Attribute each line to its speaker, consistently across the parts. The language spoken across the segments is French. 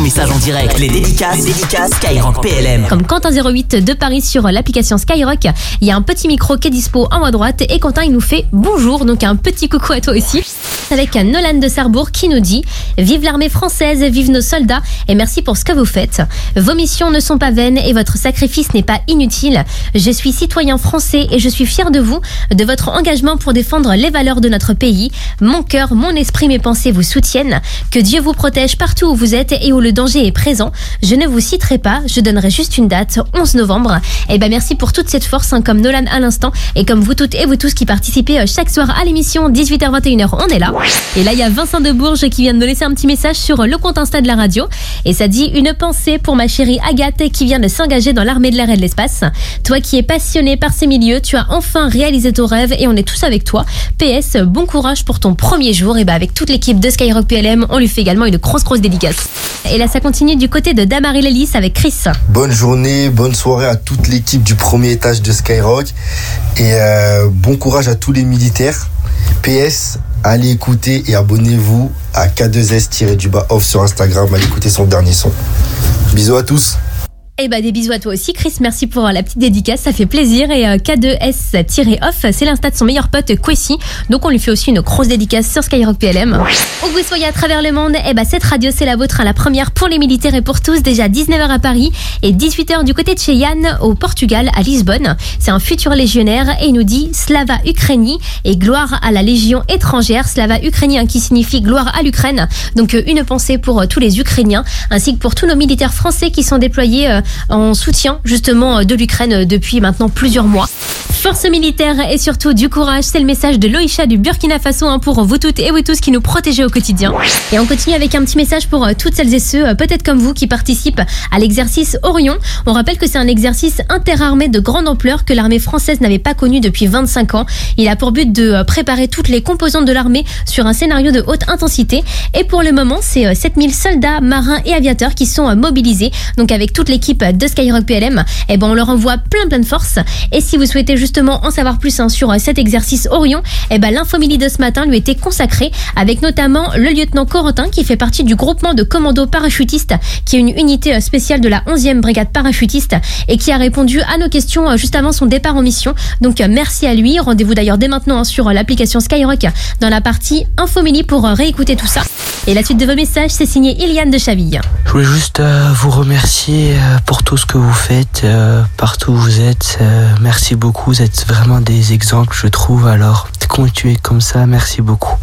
Speaker 1: message en direct. Les dédicaces, les dédicaces Skyrock PLM.
Speaker 2: Comme Quentin 08 de Paris sur l'application Skyrock, il y a un petit micro qui est dispo en haut à droite et Quentin il nous fait bonjour, donc un petit coucou à toi aussi. Avec Nolan de Sarrebourg qui nous dit Vive l'armée française, vive nos soldats et merci pour ce que vous faites. Vos missions ne sont pas vaines et votre sacrifice n'est pas inutile. Je suis citoyen français et je suis fier de vous, de votre engagement pour défendre les valeurs de notre pays. Mon cœur, mon esprit, mes pensées vous soutiennent. Que Dieu vous protège partout où vous êtes et où le danger est présent. Je ne vous citerai pas, je donnerai juste une date, 11 novembre. Et ben merci pour toute cette force, hein, comme Nolan à l'instant et comme vous toutes et vous tous qui participez euh, chaque soir à l'émission 18h21h, on est là. Et là, il y a Vincent de Bourges qui vient de me laisser un petit message sur le compte Insta de la radio. Et ça dit une pensée pour ma chérie Agathe qui vient de s'engager dans l'armée de l'air et de l'espace. Toi qui es passionné par ces milieux, tu as enfin réalisé ton rêve et on est tous avec toi. PS, bon courage pour ton premier jour. Et bah, avec toute l'équipe de Skyrock PLM, on lui fait également une grosse, grosse dédicace. Et là, ça continue du côté de Damary Lelis avec Chris.
Speaker 3: Bonne journée, bonne soirée à toute l'équipe du premier étage de Skyrock et euh, bon courage à tous les militaires. PS, allez écouter et abonnez-vous à K2S-du-bas off sur Instagram. Allez écouter son dernier son. Bisous à tous.
Speaker 2: Et bah des bisous à toi aussi Chris, merci pour la petite dédicace, ça fait plaisir. Et euh, K2S-off, c'est l'insta de son meilleur pote Kwesi, donc on lui fait aussi une grosse dédicace sur Skyrock PLM. Où vous soyez à travers le monde, et bah cette radio c'est la vôtre à la première pour les militaires et pour tous, déjà 19h à Paris et 18h du côté de chez Yann au Portugal, à Lisbonne. C'est un futur légionnaire et il nous dit Slava Ukraini et gloire à la légion étrangère, Slava Ukraini qui signifie gloire à l'Ukraine. Donc euh, une pensée pour euh, tous les Ukrainiens ainsi que pour tous nos militaires français qui sont déployés en soutien justement de l'Ukraine depuis maintenant plusieurs mois. Force militaire et surtout du courage, c'est le message de Loïcha du Burkina Faso hein, pour vous toutes et vous tous qui nous protégez au quotidien. Et on continue avec un petit message pour euh, toutes celles et ceux, euh, peut-être comme vous, qui participent à l'exercice Orion. On rappelle que c'est un exercice interarmé de grande ampleur que l'armée française n'avait pas connu depuis 25 ans. Il a pour but de euh, préparer toutes les composantes de l'armée sur un scénario de haute intensité. Et pour le moment, c'est 7000 soldats, marins et aviateurs qui sont mobilisés. Donc avec toute l'équipe de Skyrock PLM, eh ben on leur envoie plein plein de force. Et si vous souhaitez justement en savoir plus hein, sur euh, cet exercice Orion, eh ben de ce matin lui était consacré avec notamment le lieutenant Corentin qui fait partie du groupement de commandos parachutistes qui est une unité euh, spéciale de la 11e brigade parachutiste et qui a répondu à nos questions euh, juste avant son départ en mission. Donc merci à lui. Rendez-vous d'ailleurs dès maintenant hein, sur l'application Skyrock dans la partie Infomili pour réécouter tout ça. Et la suite de vos messages, c'est signé Iliane de Chaville.
Speaker 4: Je voulais juste vous remercier pour tout ce que vous faites, partout où vous êtes. merci beaucoup vous êtes vraiment des exemples, je trouve. Alors, continuez comme ça. Merci beaucoup.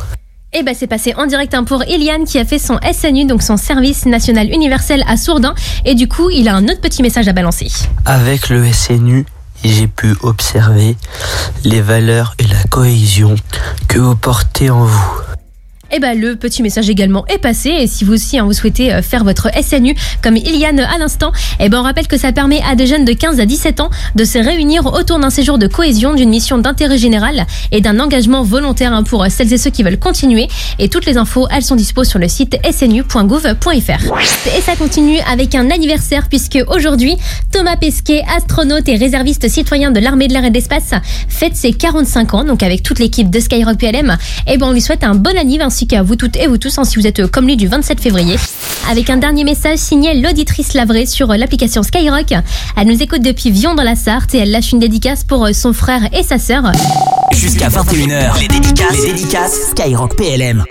Speaker 2: Et eh ben c'est passé en direct hein, pour Eliane qui a fait son SNU, donc son service national universel à Sourdin. Et du coup, il a un autre petit message à balancer.
Speaker 4: Avec le SNU, j'ai pu observer les valeurs et la cohésion que vous portez en vous.
Speaker 2: Eh ben le petit message également est passé et si vous aussi hein, vous souhaitez euh, faire votre SNU comme Iliane à l'instant, eh ben on rappelle que ça permet à des jeunes de 15 à 17 ans de se réunir autour d'un séjour de cohésion, d'une mission d'intérêt général et d'un engagement volontaire hein, pour celles et ceux qui veulent continuer et toutes les infos elles sont dispo sur le site snu.gouv.fr. Et ça continue avec un anniversaire puisque aujourd'hui Thomas Pesquet, astronaute et réserviste citoyen de l'armée de l'air et de l'espace, fête ses 45 ans donc avec toute l'équipe de Skyrock PLM. Et eh ben on lui souhaite un bon anniversaire ainsi qu'à vous toutes et vous tous hein, si vous êtes euh, comme lui du 27 février. Avec un dernier message signé l'auditrice Lavré sur euh, l'application Skyrock. Elle nous écoute depuis Vion dans la Sarthe et elle lâche une dédicace pour euh, son frère et sa sœur.
Speaker 1: Jusqu'à 21h, les dédicaces, les dédicaces Skyrock PLM.